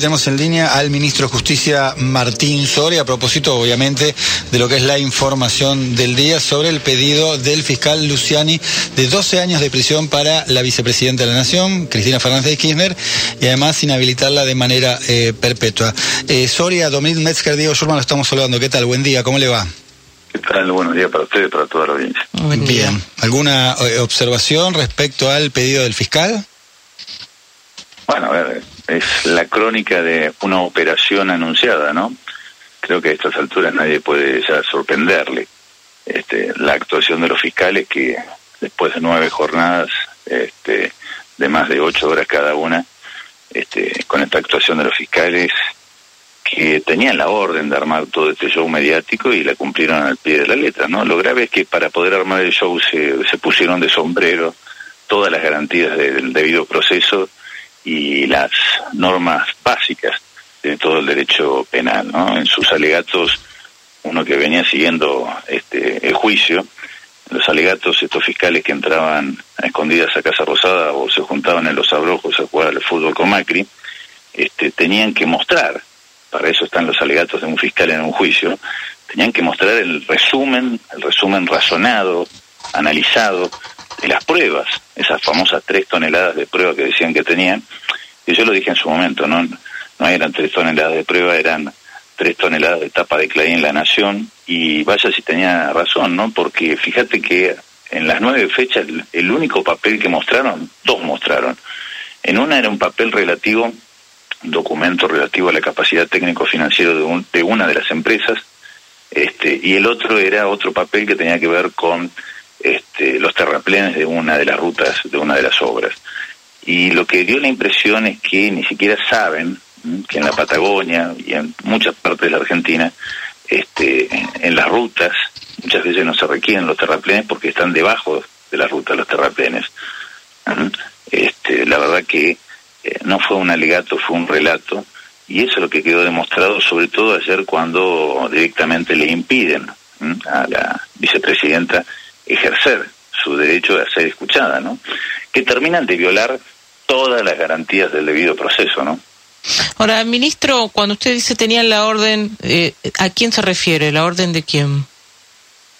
Tenemos en línea al ministro de Justicia Martín Soria a propósito obviamente de lo que es la información del día sobre el pedido del fiscal Luciani de 12 años de prisión para la vicepresidenta de la Nación, Cristina Fernández de Kirchner, y además inhabilitarla de manera eh, perpetua. Eh, Soria, Dominic Metzger, Diego Schurman, lo estamos saludando. ¿Qué tal? Buen día, ¿cómo le va? ¿Qué tal? Buenos días para ustedes y para toda la audiencia. Bien. ¿Alguna eh, observación respecto al pedido del fiscal? Bueno, a ver, es la crónica de una operación anunciada, ¿no? Creo que a estas alturas nadie puede ya sorprenderle este, la actuación de los fiscales que después de nueve jornadas este, de más de ocho horas cada una, este, con esta actuación de los fiscales que tenían la orden de armar todo este show mediático y la cumplieron al pie de la letra, ¿no? Lo grave es que para poder armar el show se, se pusieron de sombrero todas las garantías del debido proceso y las normas básicas de todo el derecho penal, ¿no? En sus alegatos, uno que venía siguiendo este el juicio, los alegatos estos fiscales que entraban a escondidas a Casa Rosada o se juntaban en los abrojos a jugar al fútbol con Macri, este, tenían que mostrar, para eso están los alegatos de un fiscal en un juicio, tenían que mostrar el resumen, el resumen razonado, analizado de las pruebas, esas famosas tres toneladas de pruebas que decían que tenían, y yo lo dije en su momento, no, no eran tres toneladas de prueba, eran tres toneladas de tapa de clay en La Nación, y vaya si tenía razón, ¿no? Porque fíjate que en las nueve fechas el único papel que mostraron, dos mostraron. En una era un papel relativo, documento relativo a la capacidad técnico-financiera de, un, de una de las empresas, este, y el otro era otro papel que tenía que ver con este, los terraplenes de una de las rutas, de una de las obras. Y lo que dio la impresión es que ni siquiera saben que en la Patagonia y en muchas partes de la Argentina, este, en, las rutas, muchas veces no se requieren los terraplenes porque están debajo de la ruta los terraplenes. Este, la verdad que eh, no fue un alegato, fue un relato, y eso es lo que quedó demostrado, sobre todo ayer cuando directamente le impiden a la vicepresidenta ejercer su derecho de ser escuchada, ¿no? Que terminan de violar todas las garantías del debido proceso, ¿no? Ahora, ministro, cuando usted dice tenían la orden, eh, ¿a quién se refiere? ¿La orden de quién?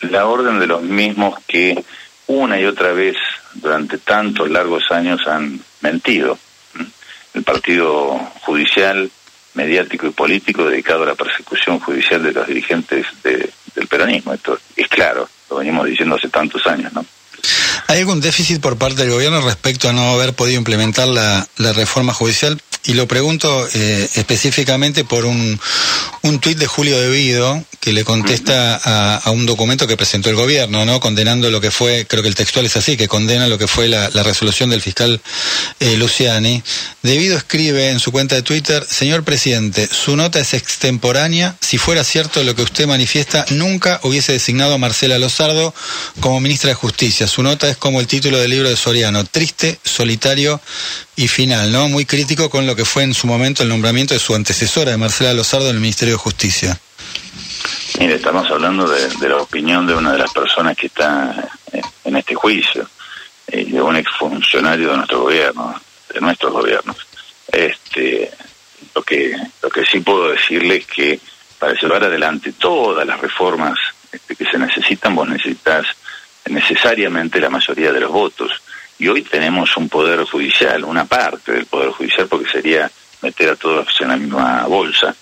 La orden de los mismos que una y otra vez durante tantos largos años han mentido. El partido judicial, mediático y político dedicado a la persecución judicial de los dirigentes del peronismo. Esto es claro lo venimos diciendo hace tantos años, ¿no? ¿Hay algún déficit por parte del gobierno respecto a no haber podido implementar la, reforma judicial? Y lo pregunto eh, específicamente por un, un tuit de Julio Devido que le contesta a, un documento que presentó el gobierno, ¿no? Condenando lo que fue, creo que el textual es así, que condena lo que fue la, resolución del fiscal eh, Luciani. Devido escribe en su cuenta de Twitter, señor presidente, su nota es extemporánea. Si fuera cierto lo que usted manifiesta, nunca hubiese designado a Marcela Lozardo como ministra de Justicia. Su nota es como el título del libro de Soriano, triste, solitario y final, ¿no? Muy crítico con lo que fue en su momento el nombramiento de su antecesora, de Marcela Lozardo, en el Ministerio Justicia. Mire, estamos hablando de, la opinión de una de las personas que está en, este juicio, eh, de un exfuncionario de nuestro gobierno, de nuestros gobiernos. Este, lo que lo que sí puedo decirle es que para llevar adelante todas las reformas este, que se necesitan, vos necesitas necesariamente la mayoría de los votos. Y hoy tenemos un poder judicial, una parte del poder judicial, porque sería meter a todos en la misma bolsa.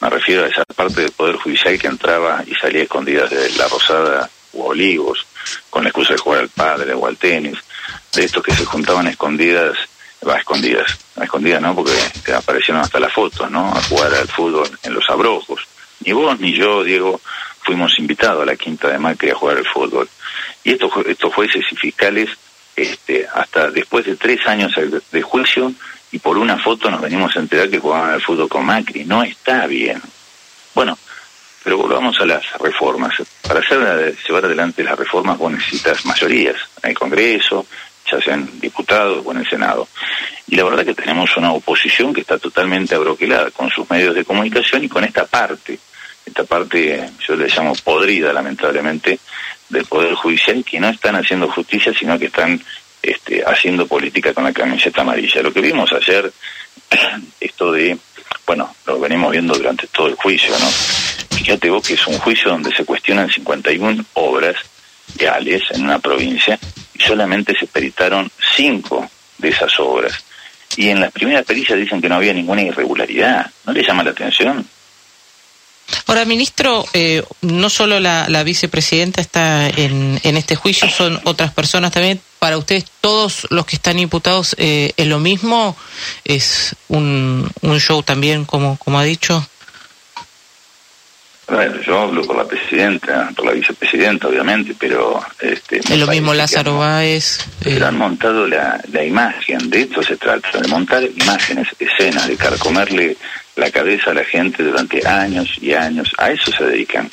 Me refiero a esa parte del poder judicial que entraba y salía escondida de la Rosada u Olivos, con la excusa de jugar al padre o al tenis, de estos que se juntaban escondidas, va escondidas, escondidas no, porque aparecieron hasta las fotos, ¿no? A jugar al fútbol en los abrojos. Ni vos ni yo, Diego, fuimos invitados a la Quinta de Macri a jugar al fútbol. Y estos, estos jueces y fiscales este, hasta después de tres años de juicio y por una foto nos venimos a enterar que jugaban al fútbol con Macri. No está bien. Bueno, pero volvamos a las reformas. Para hacer, llevar adelante las reformas vos necesitas mayorías en el Congreso, ya sean diputados o en el Senado. Y la verdad que tenemos una oposición que está totalmente abroquelada con sus medios de comunicación y con esta parte, esta parte yo le llamo podrida lamentablemente, del Poder Judicial que no están haciendo justicia, sino que están este, haciendo política con la camiseta amarilla. Lo que vimos ayer, esto de venimos viendo durante todo el juicio, ¿no? Fíjate vos que es un juicio donde se cuestionan 51 obras reales en una provincia y solamente se peritaron cinco de esas obras. Y en las primeras pericias dicen que no había ninguna irregularidad. ¿No le llama la atención? Ahora, ministro, eh, no solo la, vicepresidenta está en, este juicio, son otras personas también. Para ustedes, todos los que están imputados, eh, ¿es lo mismo? ¿Es un, un show también, como, como ha dicho? Bueno, yo hablo por la presidenta, por la vicepresidenta, obviamente, pero... Este, es lo mismo Lázaro Báez. Pero eh, han montado la, la imagen, de esto se trata, de montar imágenes, escenas, de carcomerle la cabeza a la gente durante años y años. A eso se dedican.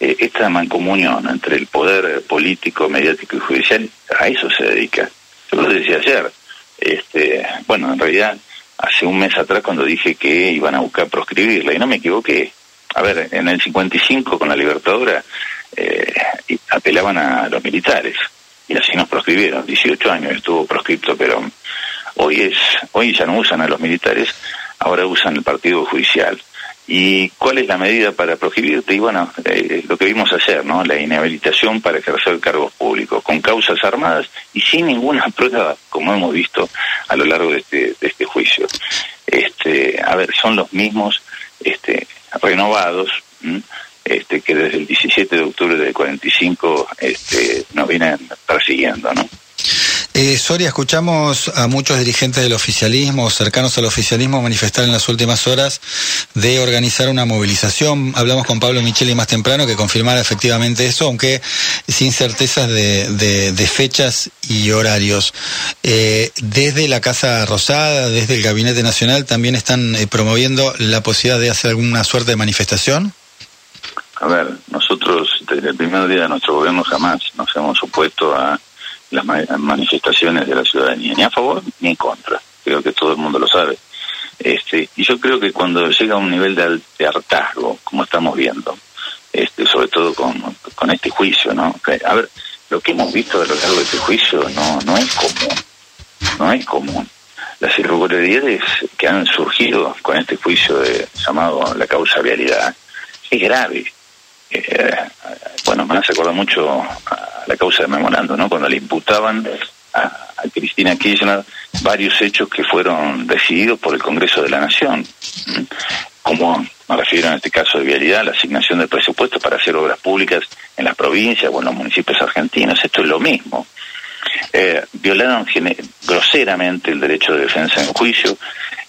Eh, esta mancomunión entre el poder político, mediático y judicial, a eso se dedica. Yo lo decía ayer. Este, bueno, en realidad, hace un mes atrás cuando dije que iban a buscar proscribirla, y no me equivoqué a ver, en el 55 con la Libertadora eh, apelaban a los militares y así nos proscribieron. 18 años estuvo proscripto, pero hoy es hoy ya no usan a los militares, ahora usan el partido judicial. ¿Y cuál es la medida para proscribirte? Y bueno, eh, lo que vimos ayer, ¿no? La inhabilitación para ejercer cargos públicos, con causas armadas y sin ninguna prueba, como hemos visto a lo largo de este, de este juicio. Este, a ver, son los mismos este, renovados, este, que desde el 17 de octubre del 45 este, nos vienen persiguiendo, ¿no? Eh, Soria, escuchamos a muchos dirigentes del oficialismo, cercanos al oficialismo, manifestar en las últimas horas de organizar una movilización. Hablamos con Pablo Micheli más temprano que confirmara efectivamente eso, aunque sin certezas de, fechas y horarios. Eh, desde la Casa Rosada, desde el Gabinete Nacional, también están eh, promoviendo la posibilidad de hacer alguna suerte de manifestación. A ver, nosotros desde el primer día de nuestro gobierno jamás nos hemos opuesto a las manifestaciones de la ciudadanía, ni a favor ni en contra. Creo que todo el mundo lo sabe. Este, y yo creo que cuando llega a un nivel de, hartazgo, como estamos viendo, este, sobre todo con, con este juicio, ¿no? A ver, lo que hemos visto a lo largo de este juicio no, no es común, no es común. Las irregularidades que han surgido con este juicio de, llamado la causa vialidad es grave. Eh, bueno, me hace acordar mucho a la causa de Memorando, ¿no? Cuando le imputaban a, Cristina Kirchner varios hechos que fueron decididos por el Congreso de la Nación, como me refiero en este caso de vialidad, la asignación de presupuesto para hacer obras públicas en las provincias o en los municipios argentinos, esto es lo mismo. Eh, violaron groseramente el derecho de defensa en juicio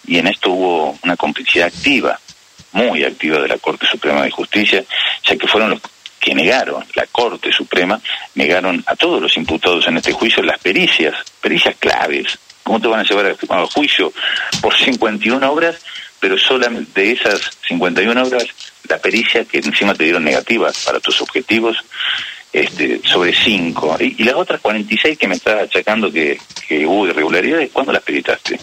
y en esto hubo una complicidad activa muy activa de la Corte Suprema de Justicia, ya que fueron los que negaron, la Corte Suprema, negaron a todos los imputados en este juicio las pericias, pericias claves. ¿Cómo te van a llevar a, juicio por 51 obras, pero solamente de esas 51 obras, la pericia que encima te dieron negativa para tus objetivos, este, sobre 5. Y, las otras 46 que me estás achacando que, que hubo irregularidades, ¿cuándo las peritaste?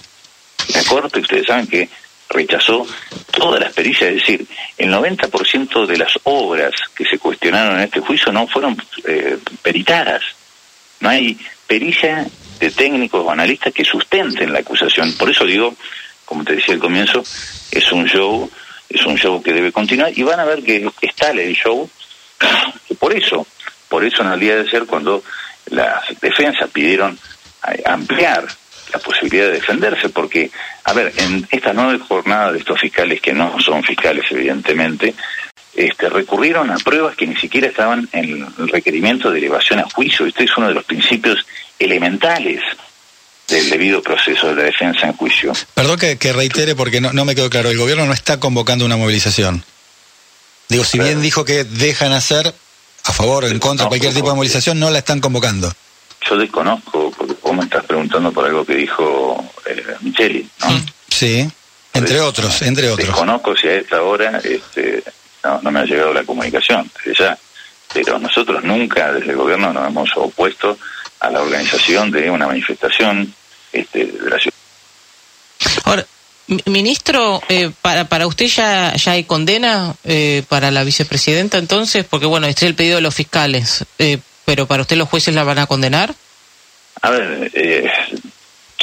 La Corte, ustedes saben que rechazó todas las pericias, es decir, el 90% de las obras que se cuestionaron en este juicio no fueron eh, peritadas. No hay pericia de técnicos o analistas que sustenten la acusación. Por eso digo, como te decía al comienzo, es un show, es un show que debe continuar y van a ver que está el show, por eso, por eso en el día de ser cuando las defensas pidieron eh, ampliar la posibilidad de defenderse, porque, a ver, en esta nueva jornada de estos fiscales, que no son fiscales evidentemente, este, recurrieron a pruebas que ni siquiera estaban en el requerimiento de elevación a juicio. Este es uno de los principios elementales del debido proceso de la defensa en juicio. Perdón que, reitere porque no, me quedó claro, el gobierno no está convocando una movilización. Digo, si bien dijo que dejan hacer a favor o en contra cualquier tipo de movilización, no la están convocando. Yo desconozco, vos me estás preguntando por algo que dijo eh, Micheli, ¿no? Mm, sí, entre otros, entre otros. Desconozco si a esta hora este, no, me ha llegado la comunicación, ya. Pero nosotros nunca desde el gobierno nos hemos opuesto a la organización de una manifestación este, de la ciudad. Ahora, ministro, eh, para, para usted ya, ya hay condena eh, para la vicepresidenta entonces, porque bueno, este es el pedido de los fiscales. Eh, pero para usted los jueces la van a condenar. A ver, eh,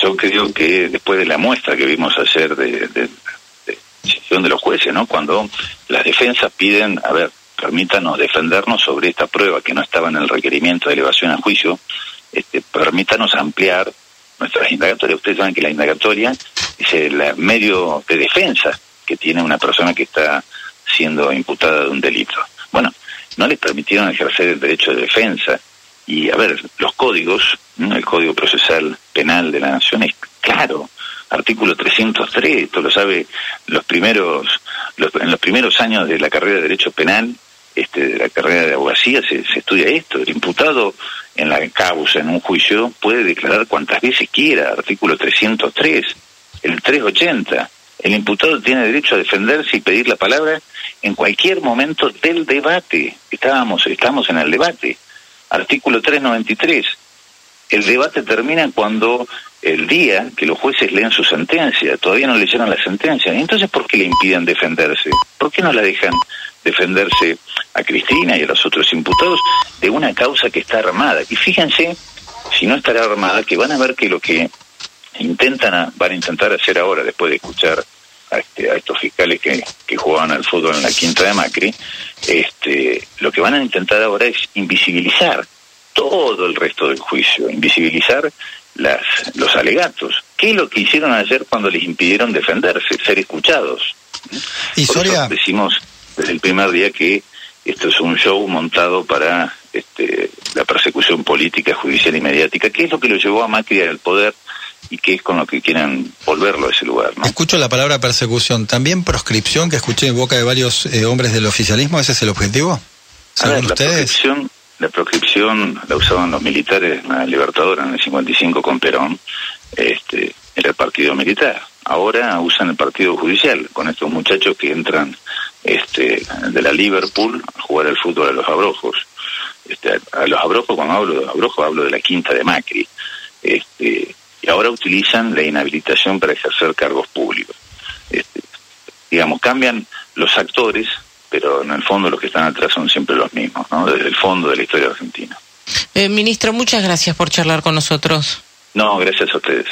yo creo que después de la muestra que vimos ayer de, de, de de los jueces, ¿no? Cuando las defensas piden, a ver, permítanos defendernos sobre esta prueba que no estaba en el requerimiento de elevación a juicio, este, permítanos ampliar nuestras indagatorias. Ustedes saben que la indagatoria es el medio de defensa que tiene una persona que está siendo imputada de un delito. Bueno, no les permitieron ejercer el derecho de defensa. Y a ver, los códigos, el Código Procesal Penal de la Nación es claro, artículo 303, esto lo sabe los primeros, en los primeros años de la carrera de Derecho Penal, este, de la carrera de abogacía, se, se estudia esto. El imputado en la causa, en un juicio, puede declarar cuantas veces quiera, artículo 303, el 380. El imputado tiene derecho a defenderse y pedir la palabra en cualquier momento del debate. Estábamos, estamos en el debate. Artículo 393. El debate termina cuando el día que los jueces leen su sentencia, todavía no leyeron la sentencia. Entonces, ¿por qué le impiden defenderse? ¿Por qué no la dejan defenderse a Cristina y a los otros imputados de una causa que está armada? Y fíjense, si no estará armada, que van a ver que lo que intentan van a intentar hacer ahora, después de escuchar a, este, a estos fiscales que, que jugaban al fútbol en la quinta de Macri, este, lo que van a intentar ahora es invisibilizar todo el resto del juicio, invisibilizar las, los alegatos. ¿Qué es lo que hicieron ayer cuando les impidieron defenderse, ser escuchados? Y Por eso decimos desde el primer día que esto es un show montado para este, la persecución política, judicial y mediática, que es lo que lo llevó a Macri al poder y que es con lo que quieren volverlo a ese lugar. ¿no? Escucho la palabra persecución, también proscripción que escuché en boca de varios eh, hombres del oficialismo, ¿ese es el objetivo? ¿Según ustedes? La proscripción, la proscripción la usaban los militares, la Libertadora en el 55 con Perón, este, era el partido militar. Ahora usan el partido judicial con estos muchachos que entran este, de la Liverpool a jugar al fútbol a los abrojos. Este, a los abrojos, cuando hablo de abrojos, hablo de la quinta de Macri. Este, y ahora utilizan la inhabilitación para ejercer cargos públicos. Este, digamos, cambian los actores, pero en el fondo los que están atrás son siempre los mismos, ¿no? desde el fondo de la historia argentina. Eh, ministro, muchas gracias por charlar con nosotros. No, gracias a ustedes.